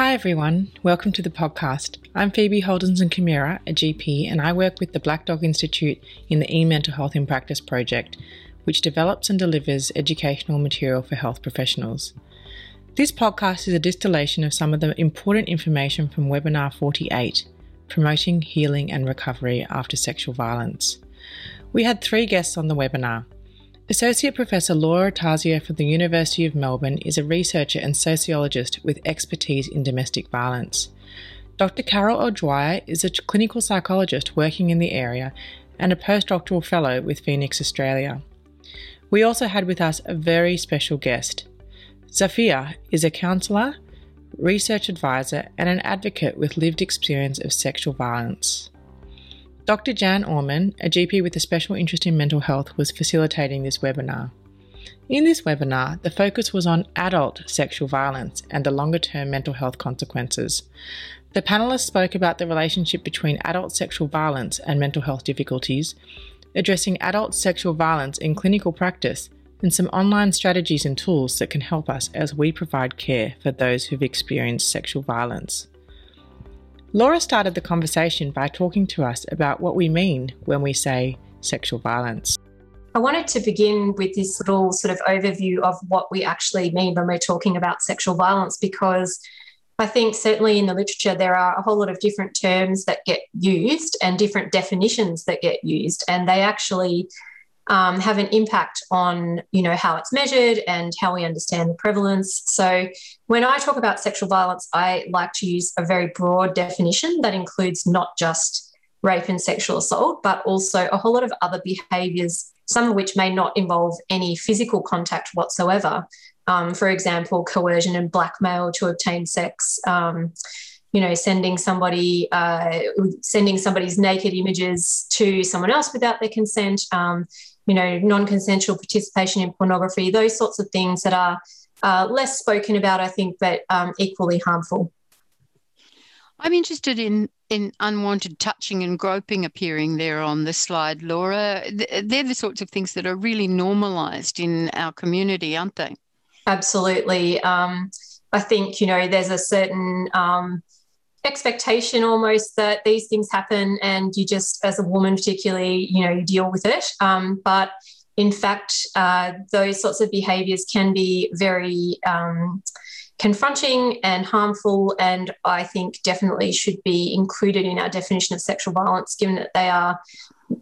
Hi everyone, welcome to the podcast. I'm Phoebe Holdenson-Kimura, a GP, and I work with the Black Dog Institute in the e-mental health in practice project, which develops and delivers educational material for health professionals. This podcast is a distillation of some of the important information from webinar 48, Promoting Healing and Recovery After Sexual Violence. We had three guests on the webinar. Associate Professor Laura Tarzia from the University of Melbourne is a researcher and sociologist with expertise in domestic violence. Dr. Carol O'Dwyer is a clinical psychologist working in the area and a postdoctoral fellow with Phoenix Australia. We also had with us a very special guest. Zofia is a counsellor, research advisor, and an advocate with lived experience of sexual violence. Dr. Jan Orman, a GP with a special interest in mental health, was facilitating this webinar. In this webinar, the focus was on adult sexual violence and the longer term mental health consequences. The panelists spoke about the relationship between adult sexual violence and mental health difficulties, addressing adult sexual violence in clinical practice, and some online strategies and tools that can help us as we provide care for those who've experienced sexual violence. Laura started the conversation by talking to us about what we mean when we say sexual violence. I wanted to begin with this little sort of overview of what we actually mean when we're talking about sexual violence because I think certainly in the literature there are a whole lot of different terms that get used and different definitions that get used, and they actually um, have an impact on you know how it's measured and how we understand the prevalence. So when i talk about sexual violence i like to use a very broad definition that includes not just rape and sexual assault but also a whole lot of other behaviors some of which may not involve any physical contact whatsoever. Um, for example coercion and blackmail to obtain sex um, you know sending somebody uh, sending somebody's naked images to someone else without their consent. Um, you know, non-consensual participation in pornography, those sorts of things that are uh, less spoken about, I think, but um, equally harmful. I'm interested in in unwanted touching and groping appearing there on the slide, Laura. They're the sorts of things that are really normalised in our community, aren't they? Absolutely. Um, I think you know there's a certain um, expectation almost that these things happen and you just as a woman particularly you know you deal with it. Um, but in fact uh, those sorts of behaviors can be very um, confronting and harmful and i think definitely should be included in our definition of sexual violence given that they are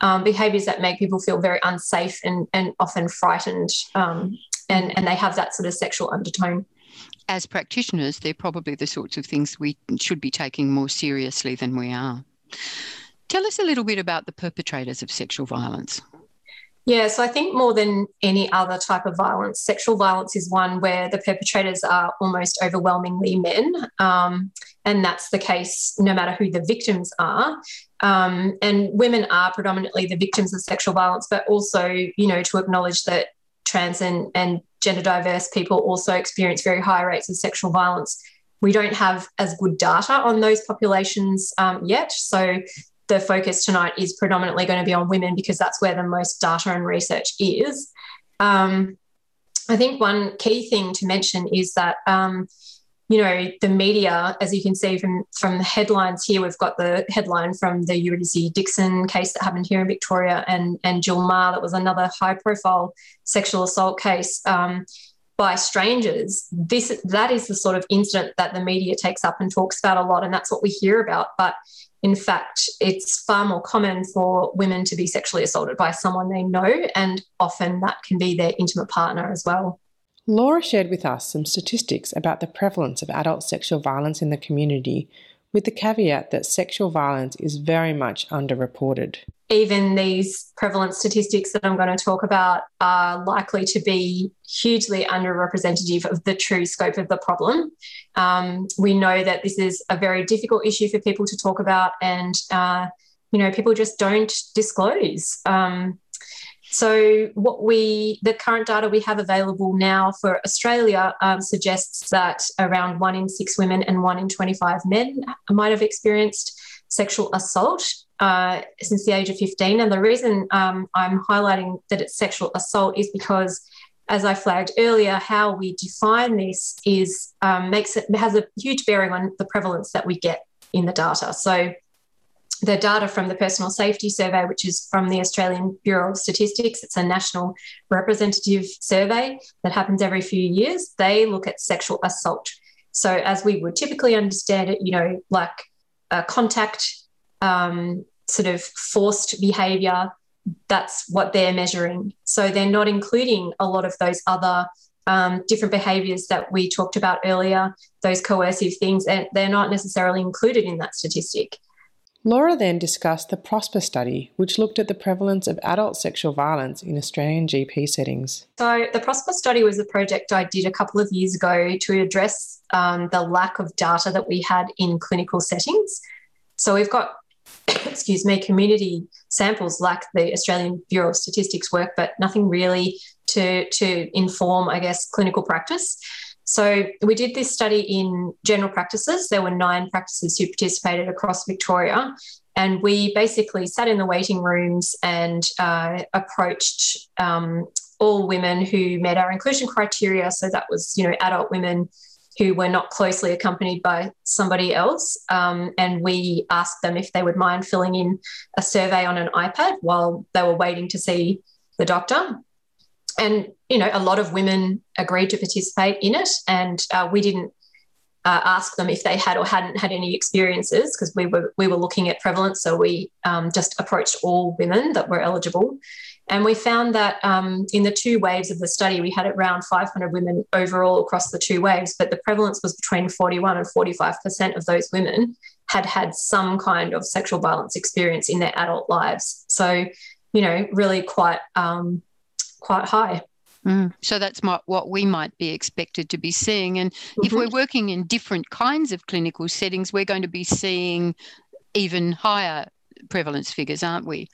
um, behaviors that make people feel very unsafe and, and often frightened um, and, and they have that sort of sexual undertone as practitioners, they're probably the sorts of things we should be taking more seriously than we are. Tell us a little bit about the perpetrators of sexual violence. Yeah, so I think more than any other type of violence, sexual violence is one where the perpetrators are almost overwhelmingly men. Um, and that's the case no matter who the victims are. Um, and women are predominantly the victims of sexual violence, but also, you know, to acknowledge that trans and, and gender diverse people also experience very high rates of sexual violence. We don't have as good data on those populations um, yet. So the focus tonight is predominantly going to be on women because that's where the most data and research is. Um, I think one key thing to mention is that um, you know, the media, as you can see from, from the headlines here, we've got the headline from the Eurydice Dixon case that happened here in Victoria and, and Jill Meagher, that was another high profile sexual assault case um, by strangers. This That is the sort of incident that the media takes up and talks about a lot, and that's what we hear about. But in fact, it's far more common for women to be sexually assaulted by someone they know, and often that can be their intimate partner as well. Laura shared with us some statistics about the prevalence of adult sexual violence in the community, with the caveat that sexual violence is very much underreported. Even these prevalent statistics that I'm going to talk about are likely to be hugely underrepresentative of the true scope of the problem. Um, we know that this is a very difficult issue for people to talk about, and uh, you know, people just don't disclose. Um, so, what we, the current data we have available now for Australia um, suggests that around one in six women and one in 25 men might have experienced sexual assault uh, since the age of 15. And the reason um, I'm highlighting that it's sexual assault is because as I flagged earlier, how we define this is um, makes it has a huge bearing on the prevalence that we get in the data. So the data from the Personal Safety Survey, which is from the Australian Bureau of Statistics, it's a national representative survey that happens every few years. They look at sexual assault. So, as we would typically understand it, you know, like contact, um, sort of forced behavior, that's what they're measuring. So, they're not including a lot of those other um, different behaviors that we talked about earlier, those coercive things, and they're not necessarily included in that statistic. Laura then discussed the PROSPER study, which looked at the prevalence of adult sexual violence in Australian GP settings. So, the PROSPER study was a project I did a couple of years ago to address um, the lack of data that we had in clinical settings. So, we've got, excuse me, community samples like the Australian Bureau of Statistics work, but nothing really to, to inform, I guess, clinical practice. So we did this study in general practices. There were nine practices who participated across Victoria. And we basically sat in the waiting rooms and uh, approached um, all women who met our inclusion criteria. So that was, you know, adult women who were not closely accompanied by somebody else. Um, and we asked them if they would mind filling in a survey on an iPad while they were waiting to see the doctor and you know a lot of women agreed to participate in it. And uh, we didn't uh, ask them if they had or hadn't had any experiences because we were we were looking at prevalence. So we um, just approached all women that were eligible. And we found that um, in the two waves of the study we had around 500 women overall across the two waves but the prevalence was between 41 and 45 percent of those women had had some kind of sexual violence experience in their adult lives. So you know really quite um, quite high. Mm. So that's my, what we might be expected to be seeing. And mm-hmm. if we're working in different kinds of clinical settings, we're going to be seeing even higher prevalence figures, aren't we?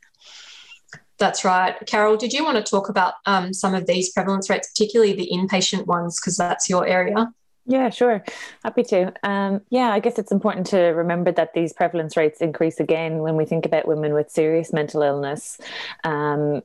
That's right. Carol, did you want to talk about um, some of these prevalence rates, particularly the inpatient ones, because that's your area? Yeah, sure. Happy to. Um, yeah, I guess it's important to remember that these prevalence rates increase again when we think about women with serious mental illness. Um,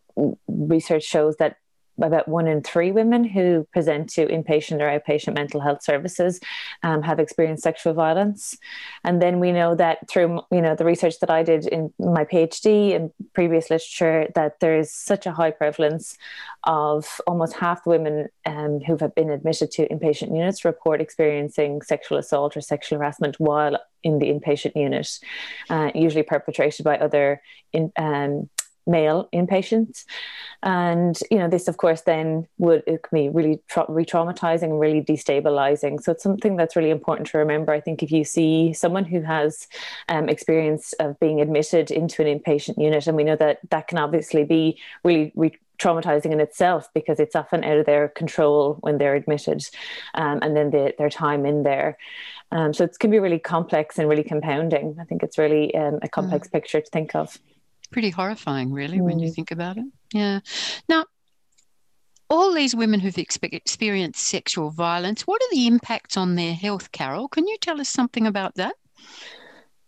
research shows that about one in three women who present to inpatient or outpatient mental health services um, have experienced sexual violence. And then we know that through you know the research that I did in my PhD and previous literature that there is such a high prevalence of almost half the women um, who have been admitted to inpatient units report experiencing sexual assault or sexual harassment while in the inpatient unit, uh, usually perpetrated by other in, um, male inpatients. And you know this of course then would it can be really tra- re-traumatizing and really destabilizing. So it's something that's really important to remember. I think if you see someone who has um, experience of being admitted into an inpatient unit and we know that that can obviously be really re- traumatizing in itself because it's often out of their control when they're admitted um, and then the, their time in there. Um, so it can be really complex and really compounding. I think it's really um, a complex mm. picture to think of pretty horrifying, really, mm. when you mm. think about it. Yeah. Now, all these women who've experienced sexual violence, what are the impacts on their health, Carol? Can you tell us something about that?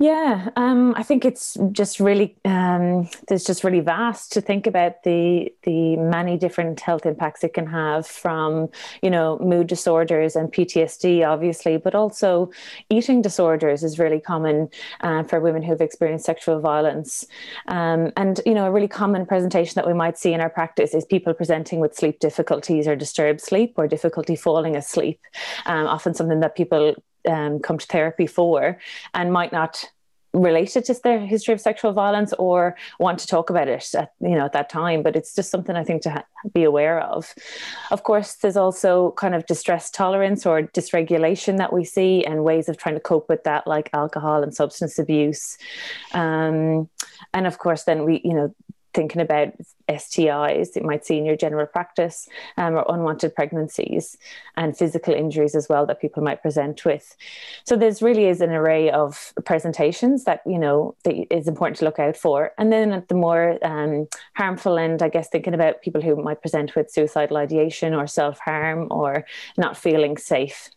Yeah, um, I think it's just really um, there's just really vast to think about the the many different health impacts it can have from you know mood disorders and PTSD obviously, but also eating disorders is really common uh, for women who've experienced sexual violence. Um, and you know a really common presentation that we might see in our practice is people presenting with sleep difficulties or disturbed sleep or difficulty falling asleep. Um, often something that people um, come to therapy for and might not relate it to their history of sexual violence or want to talk about it at you know at that time. But it's just something i think to ha- be aware of. Of course there's also kind of distress tolerance or dysregulation that we see and ways of trying to cope with that like alcohol and substance abuse. Um, and of course then we you know thinking about STIs you might see in your general practice um, or unwanted pregnancies and physical injuries as well that people might present with. So there's really is an array of presentations that you know that is important to look out for. And then at the more um, harmful end, I guess thinking about people who might present with suicidal ideation or self harm or not feeling safe.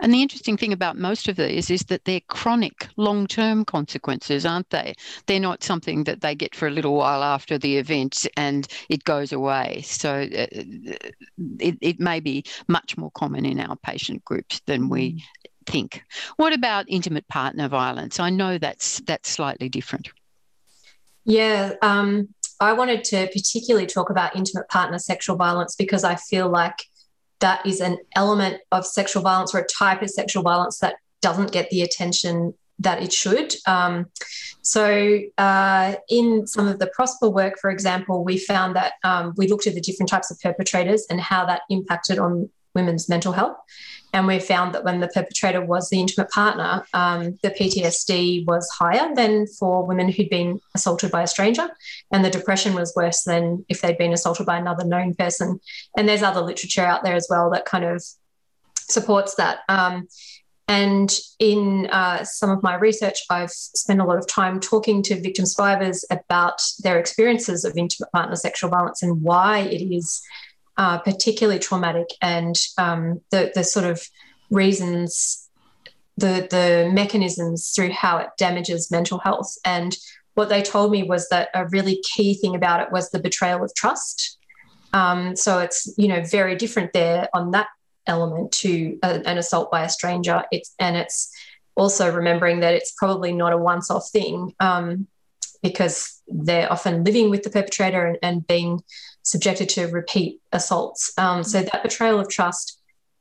And the interesting thing about most of these is that they're chronic, long term consequences, aren't they? They're not something that they get for a little while after the event and it goes away. So uh, it, it may be much more common in our patient groups than we mm. think. What about intimate partner violence? I know that's that's slightly different. Yeah, um, I wanted to particularly talk about intimate partner sexual violence because I feel like that is an element of sexual violence or a type of sexual violence that doesn't get the attention that it should. Um, so, uh, in some of the Prosper work, for example, we found that um, we looked at the different types of perpetrators and how that impacted on women's mental health. And we found that when the perpetrator was the intimate partner, um, the PTSD was higher than for women who'd been assaulted by a stranger, and the depression was worse than if they'd been assaulted by another known person. And there's other literature out there as well that kind of supports that. Um, and in uh, some of my research, I've spent a lot of time talking to victim survivors about their experiences of intimate partner sexual violence and why it is uh, particularly traumatic and um, the, the sort of reasons, the, the mechanisms through how it damages mental health. And what they told me was that a really key thing about it was the betrayal of trust. Um, so it's you know very different there on that element to a, an assault by a stranger. It's and it's also remembering that it's probably not a once-off thing um, because they're often living with the perpetrator and, and being subjected to repeat assaults. Um, so that betrayal of trust,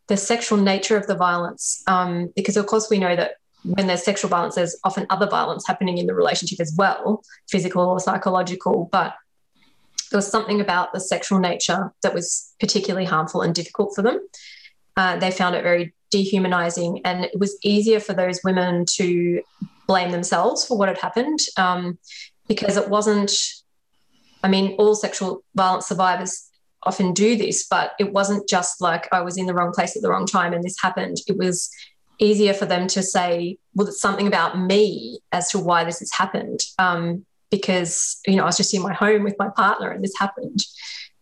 the sexual nature of the violence, um, because of course we know that when there's sexual violence, there's often other violence happening in the relationship as well, physical or psychological. But there was something about the sexual nature that was particularly harmful and difficult for them. Uh, they found it very dehumanizing, and it was easier for those women to blame themselves for what had happened um, because it wasn't I mean, all sexual violence survivors often do this, but it wasn't just like I was in the wrong place at the wrong time and this happened. It was easier for them to say, well, it's something about me as to why this has happened. Um, because, you know, I was just in my home with my partner and this happened.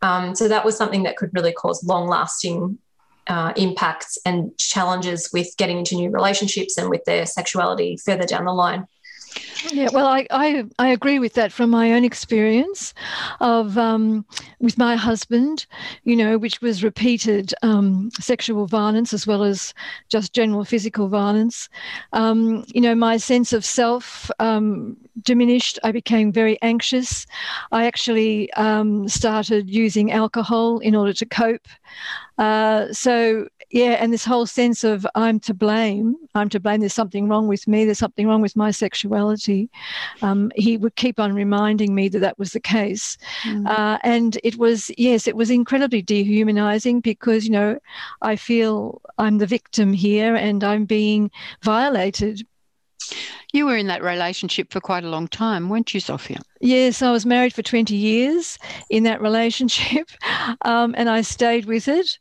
Um, so that was something that could really cause long lasting uh, impacts and challenges with getting into new relationships and with their sexuality further down the line. Yeah, well, I, I, I agree with that from my own experience of um, with my husband, you know, which was repeated um, sexual violence as well as just general physical violence. Um, you know, my sense of self um, diminished. I became very anxious. I actually um, started using alcohol in order to cope. Uh, so yeah, and this whole sense of I'm to blame, I'm to blame, there's something wrong with me, there's something wrong with my sexuality. Um, he would keep on reminding me that that was the case. Mm. Uh, and it was, yes, it was incredibly dehumanizing because, you know, I feel I'm the victim here and I'm being violated. You were in that relationship for quite a long time, weren't you, Zofia? Yes, I was married for 20 years in that relationship, um, and I stayed with it.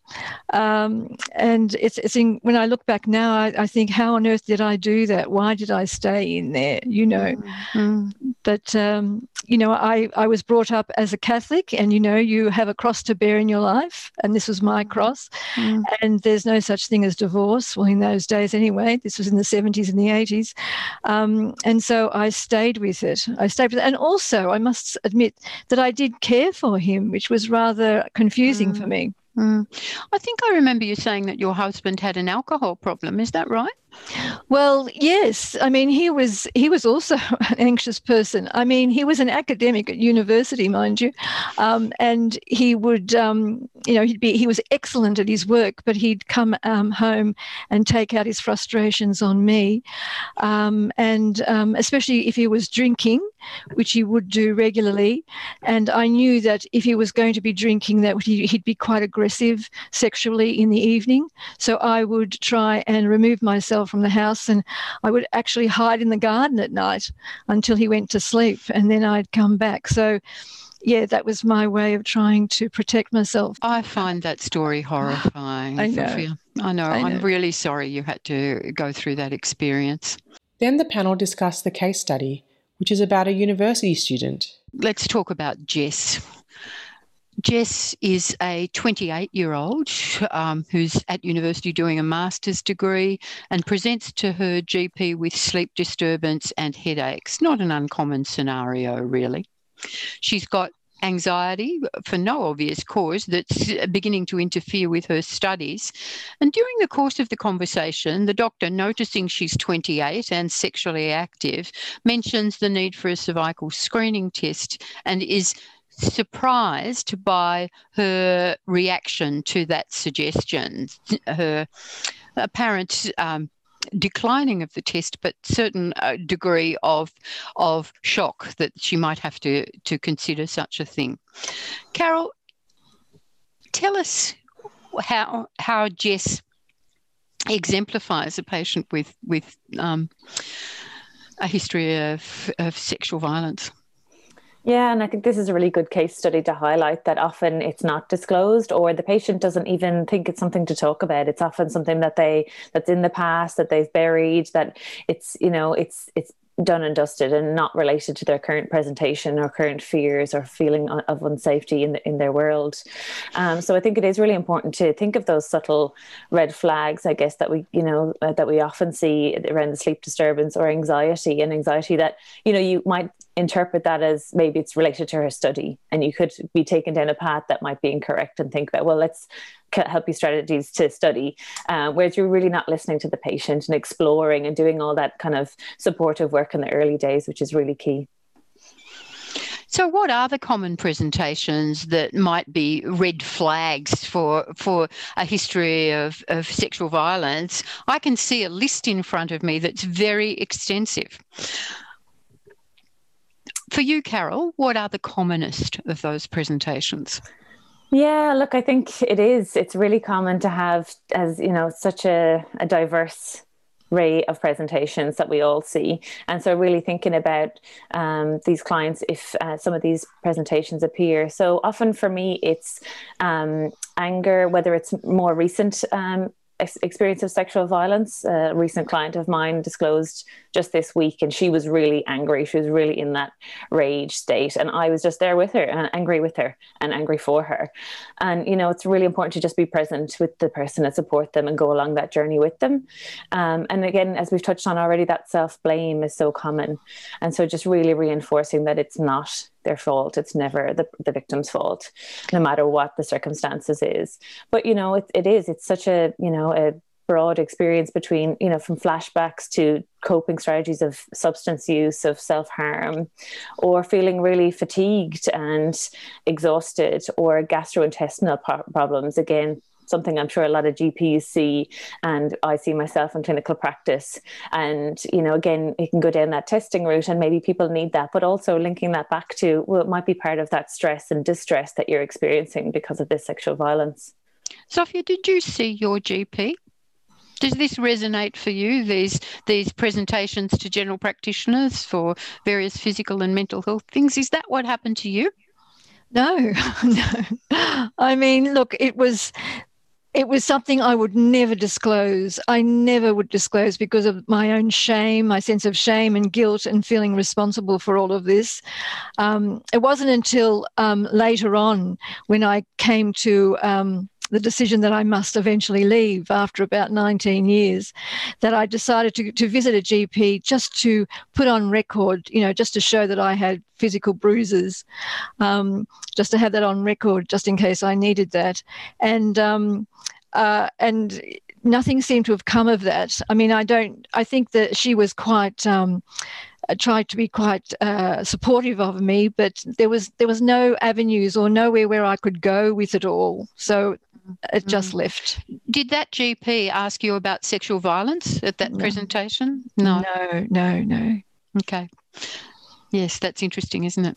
Um, and it's, it's in, when I look back now, I, I, think, how on earth did I do that? Why did I stay in there? You know, mm-hmm. but um, you know, I I was brought up as a Catholic, and you know, you have a cross to bear in your life, and this was my cross. Mm-hmm. And there's no such thing as divorce. Well, in those days, anyway, this was in the 70s and the 80s, um, and so I stayed with it. I stayed with it, and also I must admit that I did care for him, which was rather confusing mm. for me. Mm. I think I remember you saying that your husband had an alcohol problem. Is that right? Well, yes. I mean, he was he was also an anxious person. I mean, he was an academic at university, mind you, um, and he would, um, you know, he'd be he was excellent at his work, but he'd come um, home and take out his frustrations on me, um, and um, especially if he was drinking, which he would do regularly. And I knew that if he was going to be drinking, that he'd be quite aggressive sexually in the evening. So I would try and remove myself from the house and I would actually hide in the garden at night until he went to sleep and then I'd come back. So yeah, that was my way of trying to protect myself. I find that story horrifying. I know. I know. I am really sorry you had to go through that experience. Then the panel discussed the case study, which is about a university student. Let's talk about Jess. Jess is a 28 year old um, who's at university doing a master's degree and presents to her GP with sleep disturbance and headaches. Not an uncommon scenario, really. She's got anxiety for no obvious cause that's beginning to interfere with her studies. And during the course of the conversation, the doctor, noticing she's 28 and sexually active, mentions the need for a cervical screening test and is surprised by her reaction to that suggestion, her apparent um, declining of the test, but certain uh, degree of of shock that she might have to to consider such a thing. Carol, tell us how how Jess exemplifies a patient with with um, a history of, of sexual violence. Yeah, and I think this is a really good case study to highlight that often it's not disclosed or the patient doesn't even think it's something to talk about. It's often something that they that's in the past that they've buried that it's you know it's it's done and dusted and not related to their current presentation or current fears or feeling of unsafety in, the, in their world. Um, so I think it is really important to think of those subtle red flags, I guess, that we, you know, uh, that we often see around the sleep disturbance or anxiety and anxiety that, you know, you might interpret that as maybe it's related to her study and you could be taken down a path that might be incorrect and think that, well, let's help you strategies to study, uh, whereas you're really not listening to the patient and exploring and doing all that kind of supportive work in the early days, which is really key. So, what are the common presentations that might be red flags for for a history of, of sexual violence? I can see a list in front of me that's very extensive. For you, Carol, what are the commonest of those presentations? Yeah, look, I think it is. It's really common to have, as you know, such a, a diverse array of presentations that we all see. And so, really thinking about um, these clients if uh, some of these presentations appear. So, often for me, it's um, anger, whether it's more recent um, experience of sexual violence. A recent client of mine disclosed just this week, and she was really angry. She was really in that rage state, and I was just there with her and angry with her and angry for her. And you know, it's really important to just be present with the person and support them and go along that journey with them. Um, and again, as we've touched on already, that self blame is so common, and so just really reinforcing that it's not their fault. It's never the, the victim's fault, no matter what the circumstances is. But you know, it, it is. It's such a you know a broad experience between you know from flashbacks to coping strategies of substance use of self-harm or feeling really fatigued and exhausted or gastrointestinal pro- problems again something I'm sure a lot of GPs see, and I see myself in clinical practice. And you know, again, it can go down that testing route, and maybe people need that, but also linking that back to well, it might be part of that stress and distress that you're experiencing because of this sexual violence. Zofia, did you see your GP? Does this resonate for you? These these presentations to general practitioners for various physical and mental health things. Is that what happened to you? No, no. I mean, look, it was it was something I would never disclose. I never would disclose because of my own shame, my sense of shame and guilt, and feeling responsible for all of this. Um, it wasn't until um, later on when I came to um, the decision that I must eventually leave after about 19 years, that I decided to, to visit a GP just to put on record, you know, just to show that I had physical bruises, um, just to have that on record, just in case I needed that. And, um, uh, and nothing seemed to have come of that. I mean, I don't, I think that she was quite, um, tried to be quite uh, supportive of me, but there was there was no avenues or nowhere where I could go with it all. So it just mm. left. Did that GP ask you about sexual violence at that no. presentation? No. No, no, no. Okay. Yes, that's interesting, isn't it?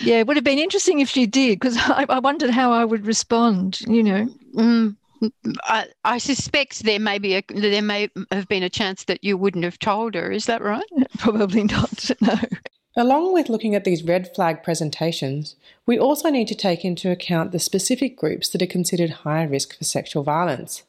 Yeah, it would have been interesting if she did, because I, I, wondered how I would respond, you know. Mm. I, I, suspect there may be a, there may have been a chance that you wouldn't have told her. Is that right? Probably not. No. Along with looking at these red flag presentations, we also need to take into account the specific groups that are considered high risk for sexual violence.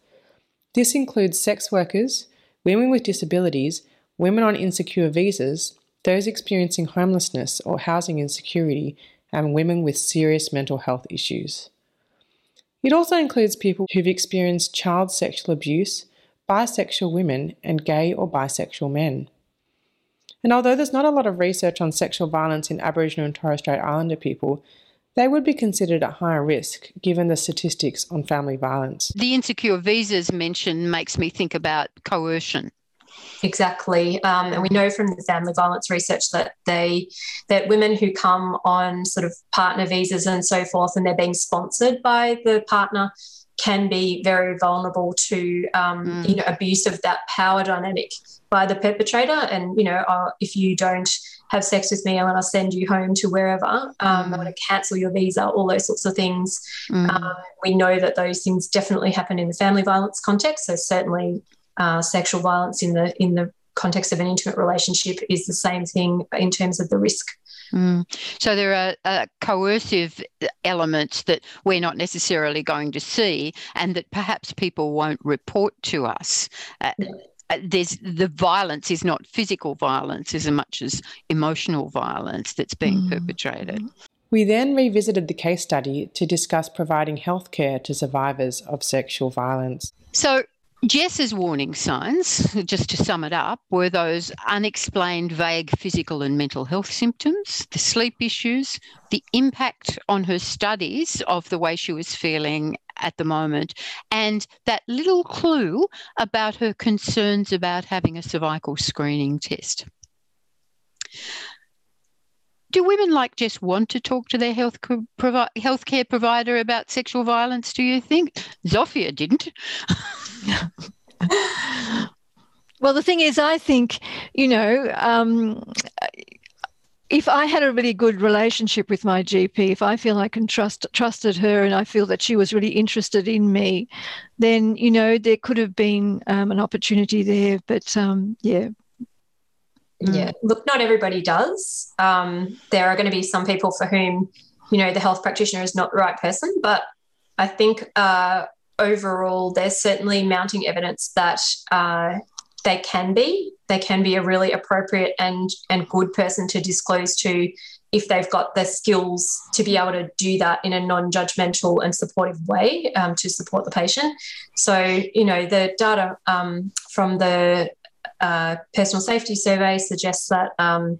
This includes sex workers, women with disabilities, women on insecure visas, those experiencing homelessness or housing insecurity, and women with serious mental health issues. It also includes people who've experienced child sexual abuse, bisexual women, and gay or bisexual men. And although there's not a lot of research on sexual violence in Aboriginal and Torres Strait Islander people, they would be considered at higher risk given the statistics on family violence. The insecure visas mentioned makes me think about coercion. Exactly, um, and we know from the family violence research that they that women who come on sort of partner visas and so forth, and they're being sponsored by the partner, can be very vulnerable to um, mm. you know abuse of that power dynamic by the perpetrator. And you know, uh, if you don't have sex with me, I'm going to send you home to wherever. Um. I'm going to cancel your visa. All those sorts of things. Mm. Um, we know that those things definitely happen in the family violence context. So certainly uh, sexual violence in the in the context of an intimate relationship is the same thing in terms of the risk. Mm. So there are uh, coercive elements that we're not necessarily going to see, and that perhaps people won't report to us. Uh, uh, there's the violence is not physical violence as much as emotional violence that's being mm. perpetrated. We then revisited the case study to discuss providing healthcare to survivors of sexual violence. So, Jess's warning signs, just to sum it up, were those unexplained vague physical and mental health symptoms, the sleep issues, the impact on her studies of the way she was feeling at the moment, and that little clue about her concerns about having a cervical screening test. Do women like just want to talk to their health provi- healthcare provider about sexual violence? Do you think Zofia didn't? well, the thing is, I think, you know, um, if I had a really good relationship with my GP, if I feel I can trust trusted her and I feel that she was really interested in me, then you know there could have been um, an opportunity there. But um, yeah. Yeah, look, not everybody does. Um, there are going to be some people for whom, you know, the health practitioner is not the right person. But I think uh, overall, there's certainly mounting evidence that uh, they can be. They can be a really appropriate and and good person to disclose to if they've got the skills to be able to do that in a non-judgmental and supportive way um, to support the patient. So you know the data um, from the uh, personal safety survey suggests that. Um,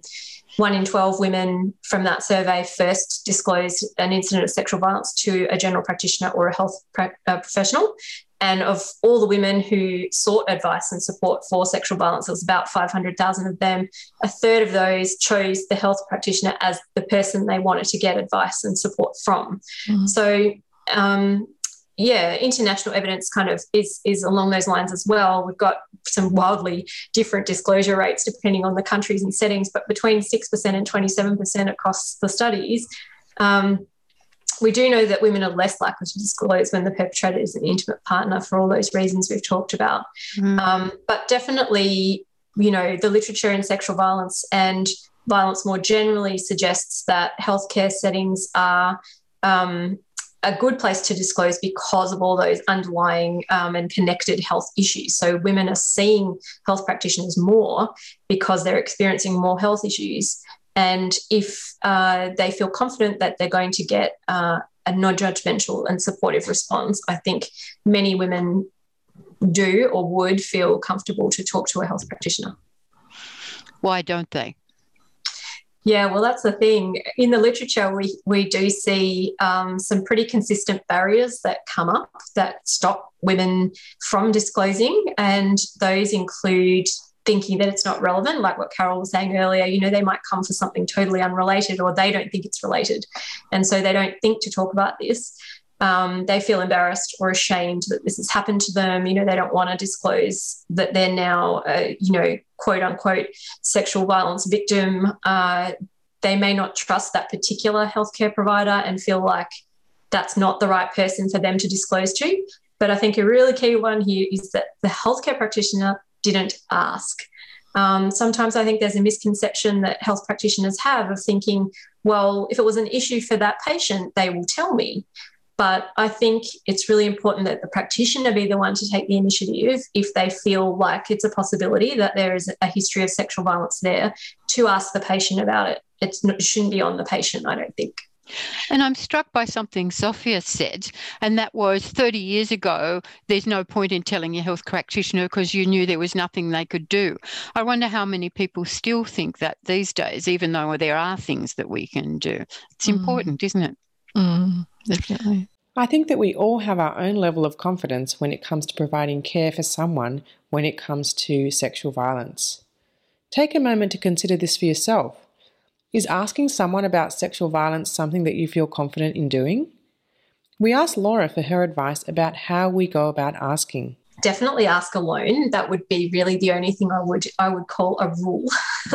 one in 12 women from that survey first disclosed an incident of sexual violence to a general practitioner or a health pra- uh, professional. And of all the women who sought advice and support for sexual violence, it was about 500,000 of them. A third of those chose the health practitioner as the person they wanted to get advice and support from. Mm-hmm. So, um, yeah, international evidence kind of is is along those lines as well. We've got some wildly different disclosure rates depending on the countries and settings, but between six percent and twenty seven percent across the studies. Um, we do know that women are less likely to disclose when the perpetrator is an intimate partner for all those reasons we've talked about. Mm. Um, but definitely, you know, the literature in sexual violence and violence more generally suggests that healthcare settings are um, a good place to disclose because of all those underlying um, and connected health issues. So women are seeing health practitioners more because they're experiencing more health issues. And if uh, they feel confident that they're going to get uh, a non judgmental and supportive response, I think many women do or would feel comfortable to talk to a health practitioner. Why don't they? Yeah, well, that's the thing. In the literature, we, we do see um, some pretty consistent barriers that come up that stop women from disclosing. And those include thinking that it's not relevant, like what Carol was saying earlier. You know, they might come for something totally unrelated or they don't think it's related. And so they don't think to talk about this. Um, they feel embarrassed or ashamed that this has happened to them. You know, they don't want to disclose that they're now, a, you know, quote unquote sexual violence victim. Uh, they may not trust that particular healthcare provider and feel like that's not the right person for them to disclose to. But I think a really key one here is that the healthcare practitioner didn't ask. Um, sometimes I think there's a misconception that health practitioners have of thinking, well, if it was an issue for that patient, they will tell me. But I think it's really important that the practitioner be the one to take the initiative if they feel like it's a possibility that there is a history of sexual violence there to ask the patient about it. It's not, it shouldn't be on the patient, I don't think. And I'm struck by something Zofia said, and that was 30 years ago, there's no point in telling your health practitioner because you knew there was nothing they could do. I wonder how many people still think that these days, even though there are things that we can do. It's mm. important, isn't it? Mm, definitely. I think that we all have our own level of confidence when it comes to providing care for someone when it comes to sexual violence. Take a moment to consider this for yourself. Is asking someone about sexual violence something that you feel confident in doing? We asked Laura for her advice about how we go about asking. Definitely ask alone. That would be really the only thing I would I would call a rule.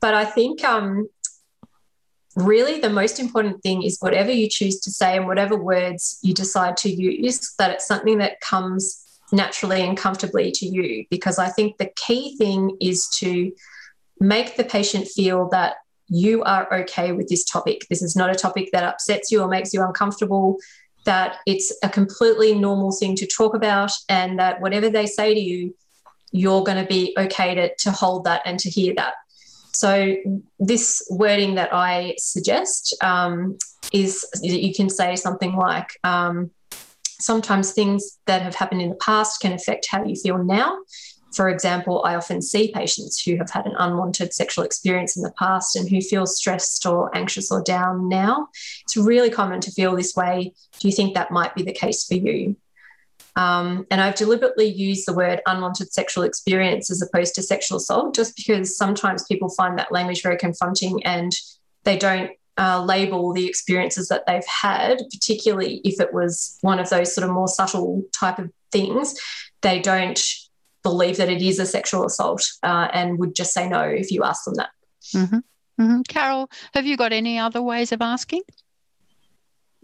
but I think um, really the most important thing is whatever you choose to say and whatever words you decide to use, that it's something that comes naturally and comfortably to you. Because I think the key thing is to make the patient feel that you are okay with this topic. This is not a topic that upsets you or makes you uncomfortable, that it's a completely normal thing to talk about, and that whatever they say to you, you're going to be okay to, to hold that and to hear that. So, this wording that I suggest um, is you can say something like, um, sometimes things that have happened in the past can affect how you feel now. For example, I often see patients who have had an unwanted sexual experience in the past and who feel stressed or anxious or down now. It's really common to feel this way. Do you think that might be the case for you? Um, and I've deliberately used the word unwanted sexual experience as opposed to sexual assault, just because sometimes people find that language very confronting and they don't uh, label the experiences that they've had, particularly if it was one of those sort of more subtle type of things. They don't believe that it is a sexual assault uh, and would just say no if you ask them that. Mm-hmm. Mm-hmm. Carol, have you got any other ways of asking?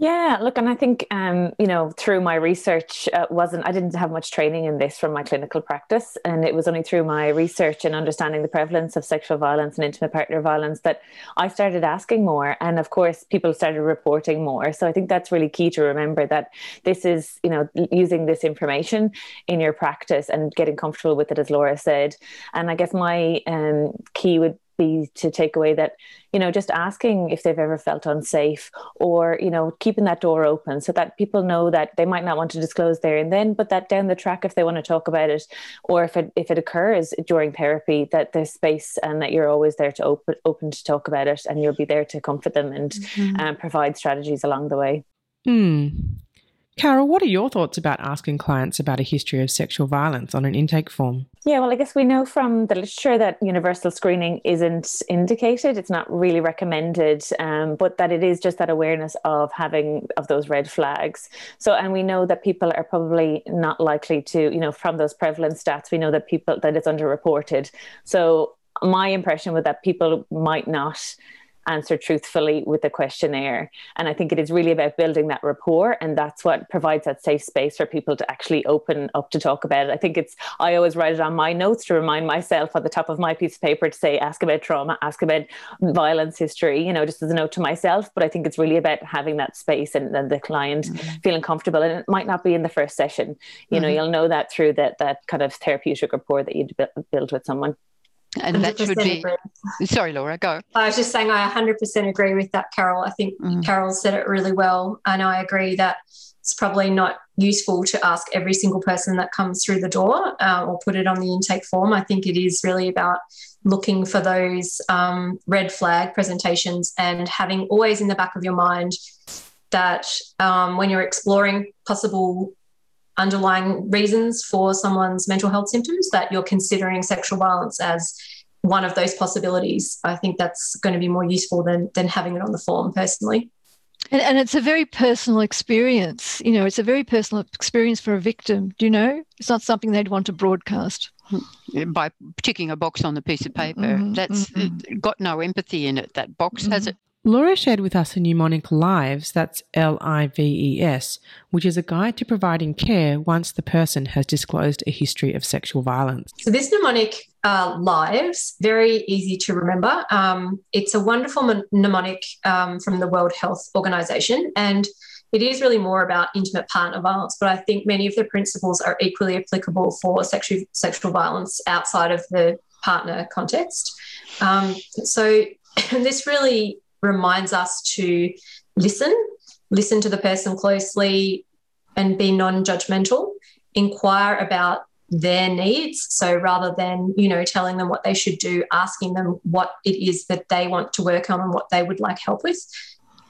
Yeah, look, and I think um, you know through my research uh, wasn't I didn't have much training in this from my clinical practice, and it was only through my research and understanding the prevalence of sexual violence and intimate partner violence that I started asking more, and of course people started reporting more. So I think that's really key to remember that this is you know using this information in your practice and getting comfortable with it, as Laura said. And I guess my um, key would be to take away that you know just asking if they've ever felt unsafe or you know keeping that door open so that people know that they might not want to disclose there and then but that down the track if they want to talk about it or if it if it occurs during therapy that there's space and that you're always there to open open to talk about it and you'll be there to comfort them and mm-hmm. um, provide strategies along the way Hmm. Carol, what are your thoughts about asking clients about a history of sexual violence on an intake form? Yeah, well, I guess we know from the literature that universal screening isn't indicated. It's not really recommended, um, but that it is just that awareness of having of those red flags. So, and we know that people are probably not likely to, you know, from those prevalence stats, we know that people that it's underreported. So, my impression was that people might not answer truthfully with the questionnaire. And I think it is really about building that rapport, and that's what provides that safe space for people to actually open up to talk about it. I think it's, I always write it on my notes to remind myself at the top of my piece of paper to say, ask about trauma, ask about violence history, you know, just as a note to myself. But I think it's really about having that space and, and the client mm-hmm. feeling comfortable. And it might not be in the first session, you mm-hmm. know, you'll know that through that, that kind of therapeutic rapport that you build with someone. And that should be. Agree. Sorry, Laura, go. I was just saying, I 100% agree with that, Carol. I think mm. Carol said it really well. And I agree that it's probably not useful to ask every single person that comes through the door uh, or put it on the intake form. I think it is really about looking for those um, red flag presentations and having always in the back of your mind that um, when you're exploring possible underlying reasons for someone's mental health symptoms that you're considering sexual violence as one of those possibilities. I think that's going to be more useful than than having it on the form personally. And, and it's a very personal experience. You know, it's a very personal experience for a victim. Do you know? It's not something they'd want to broadcast by ticking a box on the piece of paper. Mm-hmm, That's mm-hmm. got no empathy in it. That box mm-hmm. has it Laura shared with us a mnemonic Lives, that's L I V E S, which is a guide to providing care once the person has disclosed a history of sexual violence. So, this mnemonic uh, Lives, very easy to remember. Um, it's a wonderful mnemonic um, from the World Health Organization, and it is really more about intimate partner violence, but I think many of the principles are equally applicable for sexual, sexual violence outside of the partner context. Um, so, this really reminds us to listen, listen to the person closely and be non judgmental, inquire about their needs. So rather than, you know, telling them what they should do, asking them what it is that they want to work on and what they would like help with,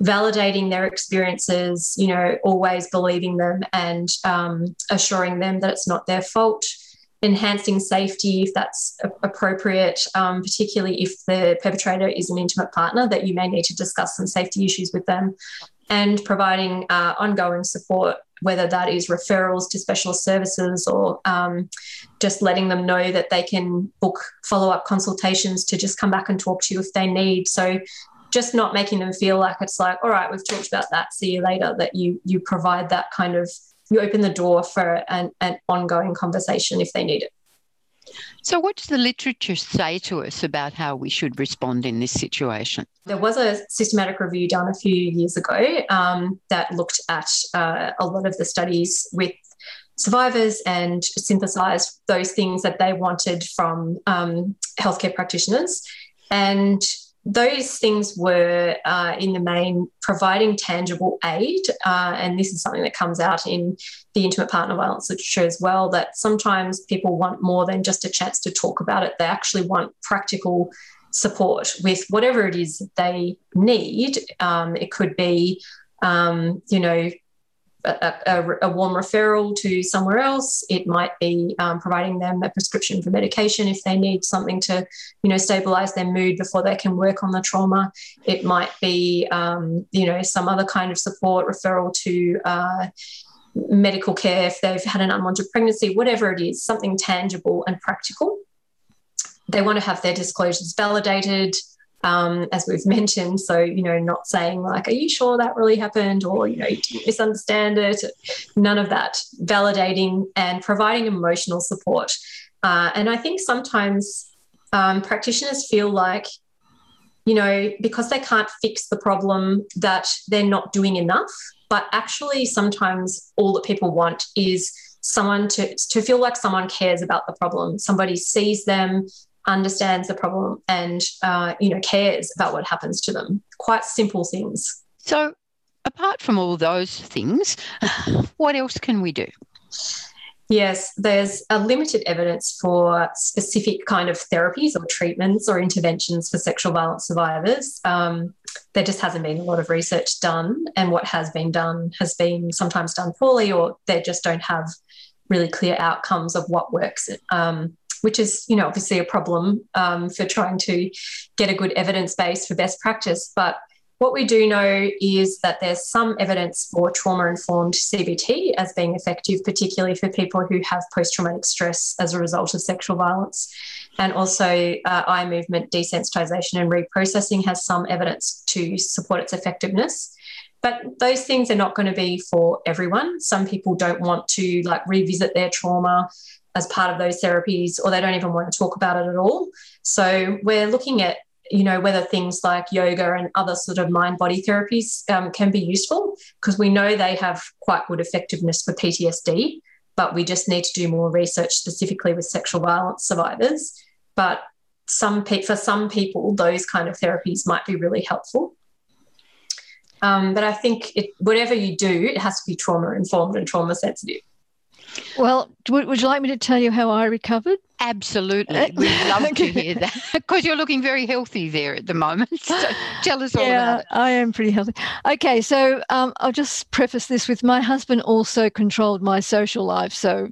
validating their experiences, you know, always believing them and um, assuring them that it's not their fault. Enhancing safety if that's appropriate, um, particularly if the perpetrator is an intimate partner, that you may need to discuss some safety issues with them, and providing uh, ongoing support whether that is referrals to specialist services or um, just letting them know that they can book follow up consultations to just come back and talk to you if they need. So just not making them feel like it's like, all right, we've talked about that, see you later, that you you provide that kind of you open the door for an, an ongoing conversation if they need it. So, what does the literature say to us about how we should respond in this situation? There was a systematic review done a few years ago um, that looked at uh, a lot of the studies with survivors and synthesized those things that they wanted from um, healthcare practitioners. And those things were, uh, in the main, providing tangible aid. Uh, and this is something that comes out in the intimate partner violence literature as well that sometimes people want more than just a chance to talk about it. They actually want practical support with whatever it is they need. Um, it could be, um, you know, a, a, a, warm referral to somewhere else. It might be um, providing them a prescription for medication if they need something to, you know, stabilize their mood before they can work on the trauma. It might be, um, you know, some other kind of support, referral to uh, medical care if they've had an unwanted pregnancy, whatever it is, something tangible and practical. They want to have their disclosures validated um, as we've mentioned. So, you know, not saying like, are you sure that really happened? Or, you know, you didn't misunderstand it. None of that. Validating and providing emotional support. Uh, and I think sometimes um, practitioners feel like, you know, because they can't fix the problem, that they're not doing enough. But actually, sometimes all that people want is someone to, to feel like someone cares about the problem. Somebody sees them, understands the problem and uh, you know cares about what happens to them. Quite simple things. So apart from all those things what else can we do? Yes there's a limited evidence for specific kind of therapies or treatments or interventions for sexual violence survivors. Um, there just hasn't been a lot of research done and what has been done has been sometimes done poorly or they just don't have really clear outcomes of what works. Um, which is, you know, obviously a problem um, for trying to get a good evidence base for best practice. But what we do know is that there's some evidence for trauma informed CBT as being effective, particularly for people who have post traumatic stress as a result of sexual violence. And also, uh, eye movement desensitization and reprocessing has some evidence to support its effectiveness. But those things are not going to be for everyone. Some people don't want to like revisit their trauma as part of those therapies, or they don't even want to talk about it at all. So we're looking at you know whether things like yoga and other sort of mind body therapies um, can be useful because we know they have quite good effectiveness for PTSD, but we just need to do more research specifically with sexual violence survivors. But some pe- for some people, those kind of therapies might be really helpful. Um, but I think it, whatever you do, it has to be trauma informed and trauma sensitive. Well, would, you like me to tell you how I recovered? Absolutely. We'd love to hear that because you're looking very healthy there at the moment. So tell us all yeah, about it. I am pretty healthy. Okay, so um, I'll just preface this with my husband also controlled my social life. So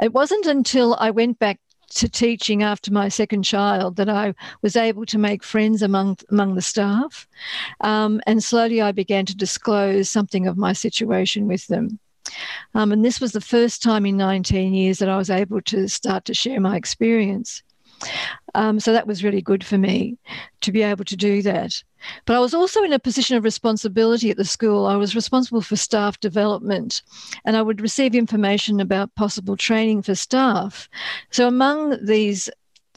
it wasn't until I went back to teaching after my second child that I was able to make friends among among the staff, um, and slowly I began to disclose something of my situation with them. Um, and this was the first time in 19 years that I was able to start to share my experience. Um, so that was really good for me to be able to do that. But I was also in a position of responsibility at the school. I was responsible for staff development and I would receive information about possible training for staff. So, among these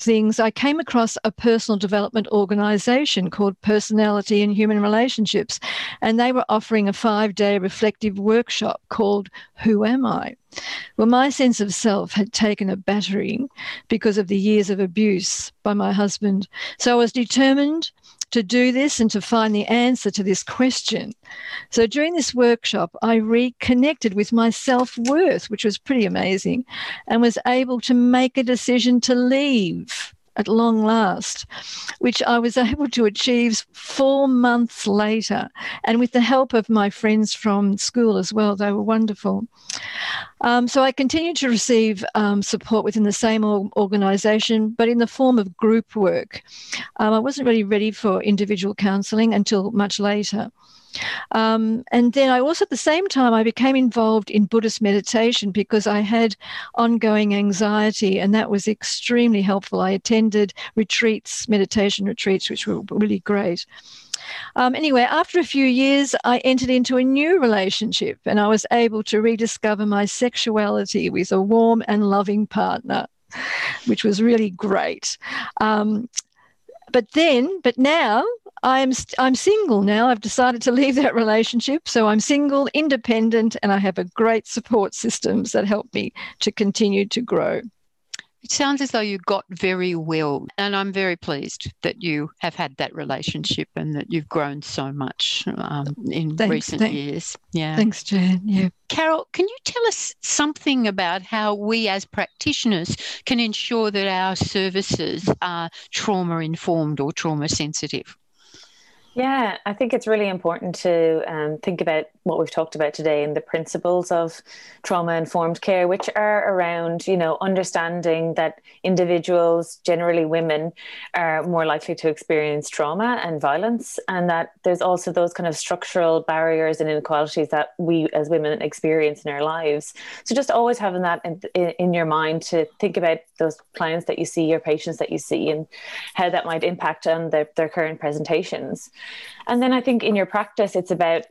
things, I came across a personal development organization called Personality and Human Relationships, and they were offering a five day reflective workshop called Who Am I? Well, my sense of self had taken a battering because of the years of abuse by my husband. So I was determined to do this and to find the answer to this question. So during this workshop, I reconnected with my self worth, which was pretty amazing, and was able to make a decision to leave at long last, which I was able to achieve four months later. And with the help of my friends from school as well, they were wonderful. Um, so I continued to receive um, support within the same organisation, but in the form of group work. Um, I wasn't really ready for individual counselling until much later. Um, and then I also, at the same time, I became involved in Buddhist meditation because I had ongoing anxiety, and that was extremely helpful. I attended retreats, meditation retreats, which were really great. Um, anyway, after a few years, I entered into a new relationship and I was able to rediscover my sexuality with a warm and loving partner, which was really great. Um, but then, but now I'm I'm single now. I've decided to leave that relationship, so I'm single, independent, and I have a great support systems that help me to continue to grow. It sounds as though you got very well, and I'm very pleased that you have had that relationship and that you've grown so much um, in thanks, recent thanks. years. Yeah. Thanks, Jan. Yeah. Carol, can you tell us something about how we as practitioners can ensure that our services are trauma informed or trauma sensitive? Yeah, I think it's really important to um, think about what we've talked about today and the principles of trauma informed care, which are around, you know, understanding that individuals, generally women, are more likely to experience trauma and violence, and that there's also those kind of structural barriers and inequalities that we as women experience in our lives. So just always having that in, in your mind to think about those clients that you see, your patients that you see, and how that might impact on their, their current presentations. And then I think in your practice, it's about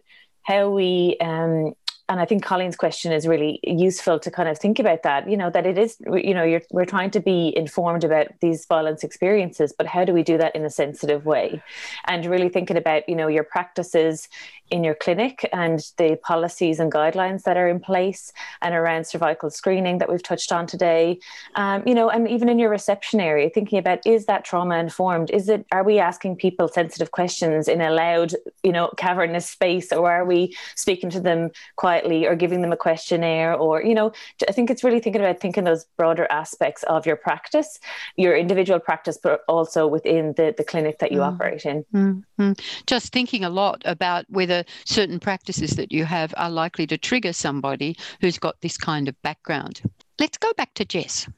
how we um, and I think Colleen's question is really useful to kind of think about that. You know that it is, you know, we're trying to be informed about these violence experiences, but how do we do that in a sensitive way? And really thinking about, you know, your practices in your clinic and the policies and guidelines that are in place and around cervical screening that we've touched on today. Um, you know, and even in your reception area, thinking about is that trauma informed? Is it are we asking people sensitive questions in a loud, you know, cavernous space, or are we speaking to them quietly or giving them a questionnaire? Or you know, I think it's really thinking about thinking those broader aspects of your practice, your individual practice, but also within the the clinic that you mm. operate in. Mm-hmm. Just thinking a lot about whether certain practices that you have are likely to trigger somebody who's got this kind of background. Let's go back to Jess.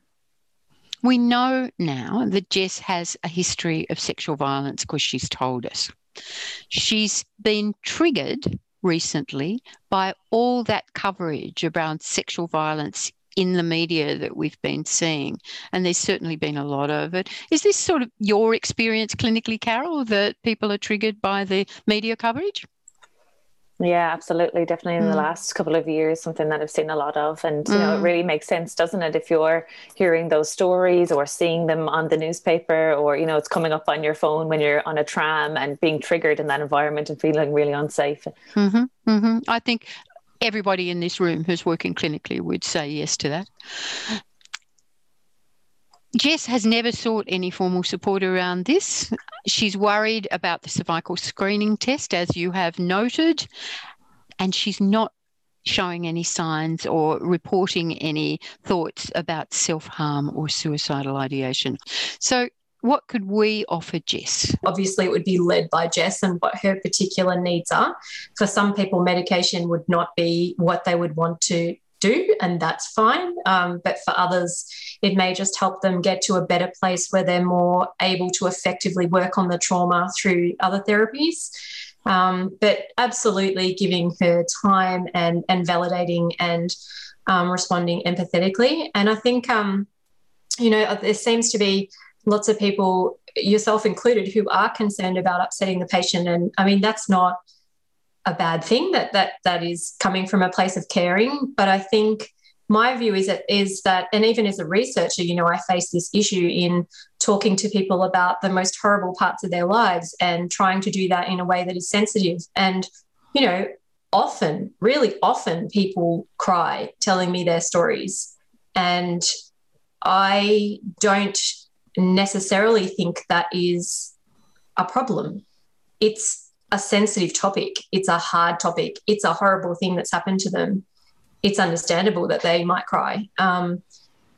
We know now that Jess has a history of sexual violence because she's told us. She's been triggered recently by all that coverage around sexual violence in the media that we've been seeing. And there's certainly been a lot of it. Is this sort of your experience clinically, Carol, that people are triggered by the media coverage? Yeah, absolutely. Definitely in the last couple of years, something that I've seen a lot of. And, you know, it mm. really makes sense, doesn't it? If you're hearing those stories or seeing them on the newspaper or, you know, it's coming up on your phone when you're on a tram and being triggered in that environment and feeling really unsafe. Mm-hmm, mm-hmm. I think everybody in this room who's working clinically would say yes to that. Jess has never sought any formal support around this. She's worried about the cervical screening test, as you have noted, and she's not showing any signs or reporting any thoughts about self harm or suicidal ideation. So, what could we offer Jess? Obviously, it would be led by Jess and what her particular needs are. For some people, medication would not be what they would want to do, and that's fine. Um, but for others, it may just help them get to a better place where they're more able to effectively work on the trauma through other therapies. Um, but absolutely giving her time and, and validating and um, responding empathetically. And I think, um, you know, there seems to be lots of people, yourself included, who are concerned about upsetting the patient. And I mean, that's not a bad thing that that that is coming from a place of caring but i think my view is that is that and even as a researcher you know i face this issue in talking to people about the most horrible parts of their lives and trying to do that in a way that is sensitive and you know often, really often, people cry telling me their stories. And I don't necessarily think that is a problem. It's a sensitive topic, it's a hard topic, it's a horrible thing that's happened to them. It's understandable that they might cry. Um,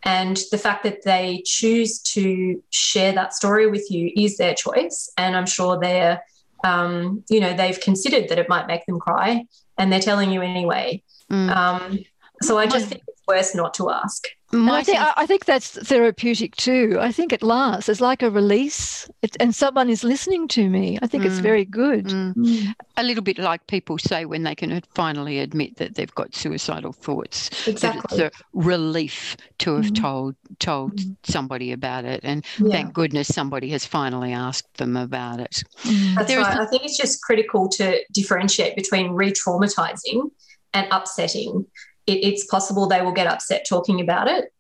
and the fact that they choose to share that story with you is their choice. And I'm sure they're, um, you know, they've considered that it might make them cry and they're telling you anyway. Mm. Um, so I just think it's worse not to ask. I think, I think that's therapeutic too. I think it lasts. It's like a release, it, and someone is listening to me. I think mm. it's very good. Mm. Mm. A little bit like people say when they can finally admit that they've got suicidal thoughts. Exactly. That it's a relief to have mm. told told mm. somebody about it, and yeah. thank goodness somebody has finally asked them about it. Mm. That's there right. I think it's just critical to differentiate between re-traumatizing and upsetting it, it's possible they will get upset talking about it.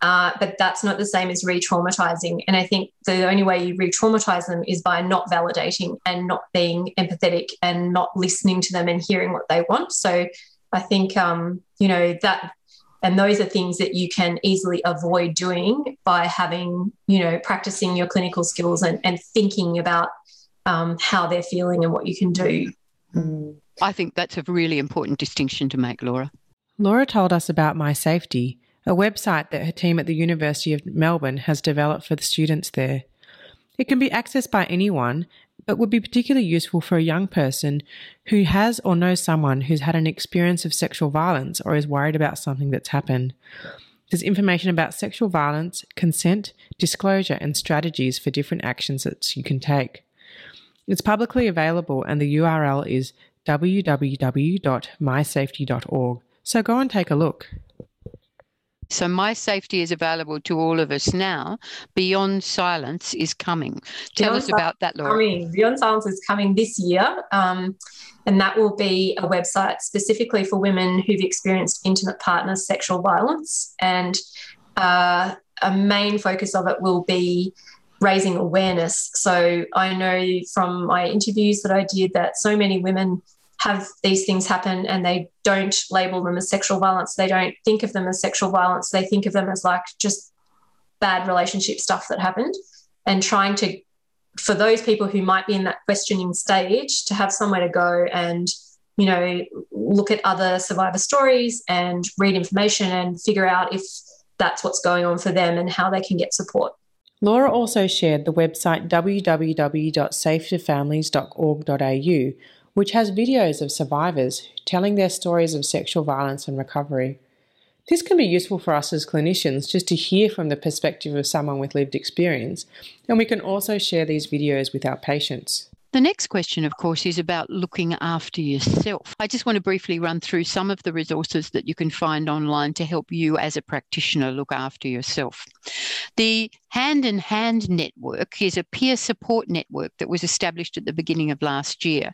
Uh, but that's not the same as re traumatizing. And I think the only way you re traumatize them is by not validating and not being empathetic and not listening to them and hearing what they want. So I think, um, you know, that, and those are things that you can easily avoid doing by having, you know, practicing your clinical skills and, and thinking about um, how they're feeling and what you can do. I think that's a really important distinction to make, Laura. Laura told us about My Safety, a website that her team at the University of Melbourne has developed for the students there. It can be accessed by anyone, but would be particularly useful for a young person who has or knows someone who's had an experience of sexual violence or is worried about something that's happened. There's information about sexual violence, consent, disclosure, and strategies for different actions that you can take. It's publicly available, and the URL is www.mysafety.org. So go and take a look. So, my safety is available to all of us now. Beyond Silence is coming. Tell Beyond us about that, Laura. Coming. Beyond Silence is coming this year. Um, and that will be a website specifically for women who've experienced intimate partner sexual violence. And uh, a main focus of it will be raising awareness. So, I know from my interviews that I did that so many women have these things happen and they don't label them as sexual violence. They don't think of them as sexual violence. They think of them as like just bad relationship stuff that happened. And trying to, for those people who might be in that questioning stage, to have somewhere to go and, you know, look at other survivor stories and read information and figure out if that's what's going on for them and how they can get support. Laura also shared the website www.safetyfamilies.org.au, which has videos of survivors telling their stories of sexual violence and recovery. This can be useful for us as clinicians just to hear from the perspective of someone with lived experience, and we can also share these videos with our patients. The next question, of course, is about looking after yourself. I just want to briefly run through some of the resources that you can find online to help you as a practitioner look after yourself. The Hand in Hand Network is a peer support network that was established at the beginning of last year.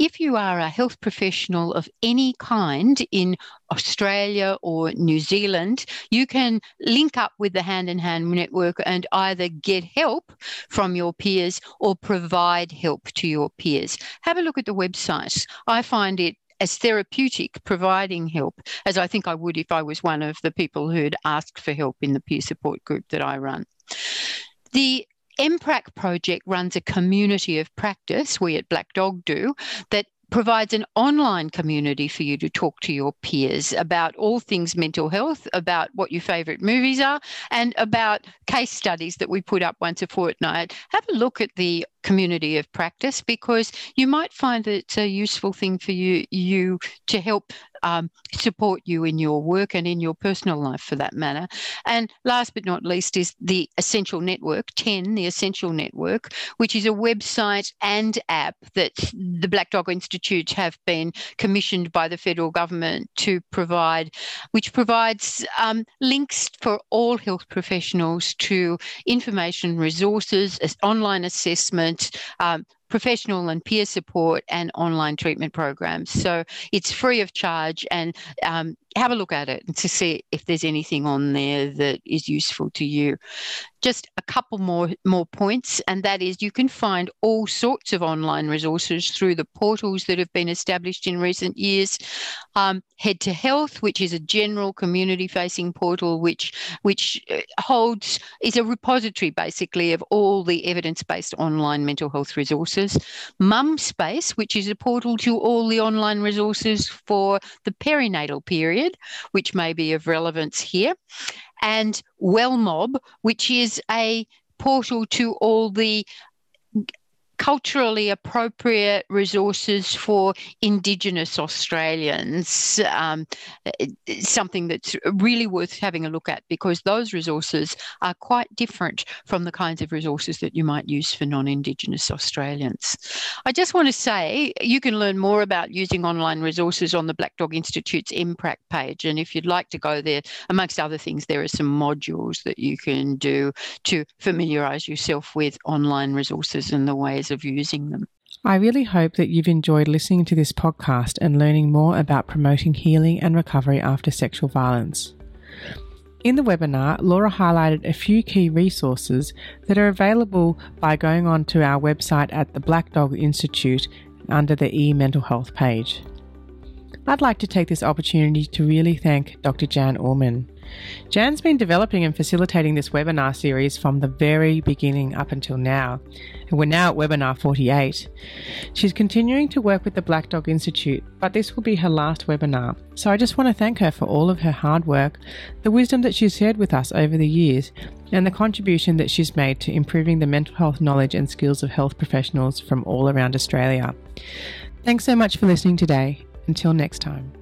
If you are a health professional of any kind in Australia or New Zealand, you can link up with the Hand in Hand Network and either get help from your peers or provide help to your peers. Have a look at the website. I find it as therapeutic, providing help, as I think I would if I was one of the people who'd asked for help in the peer support group that I run. The MPRAC project runs a community of practice, we at Black Dog do, that provides an online community for you to talk to your peers about all things mental health, about what your favourite movies are, and about case studies that we put up once a fortnight. Have a look at the community of practice because you might find that it's a useful thing for you you to help um, support you in your work and in your personal life for that matter. And last but not least is the Essential Network, TEN, the Essential Network, which is a website and app that the Black Dog Institute have been commissioned by the federal government to provide, which provides um, links for all health professionals to information resources, online assessment um, professional and peer support and online treatment programs. So it's free of charge and um, have a look at it to see if there's anything on there that is useful to you. Just a couple more more points and that is you can find all sorts of online resources through the portals that have been established in recent years. Um, head to health which is a general community facing portal which which uh, holds is a repository basically of all the evidence based online mental health resources mum space which is a portal to all the online resources for the perinatal period which may be of relevance here and Wellmob, which is a portal to all the culturally appropriate resources for Indigenous Australians, um, something that's really worth having a look at because those resources are quite different from the kinds of resources that you might use for non Indigenous Australians. I just want to say you can learn more about using online resources on the Black Dog Institute's MPRAC page. And if you'd like to go there, amongst other things, there are some modules that you can do to familiarise yourself with online resources and the ways of using them. I really hope that you've enjoyed listening to this podcast and learning more about promoting healing and recovery after sexual violence. In the webinar, Laura highlighted a few key resources that are available by going on to our website at the Black Dog Institute under the e mental health page. I'd like to take this opportunity to really thank Dr. Jan Ullman. Jan's been developing and facilitating this webinar series from the very beginning up until now, and we're now at webinar 48. She's continuing to work with the Black Dog Institute, but this will be her last webinar, so I just want to thank her for all of her hard work, the wisdom that she's shared with us over the years, and the contribution that she's made to improving the mental health knowledge and skills of health professionals from all around Australia. Thanks so much for listening today. Until next time.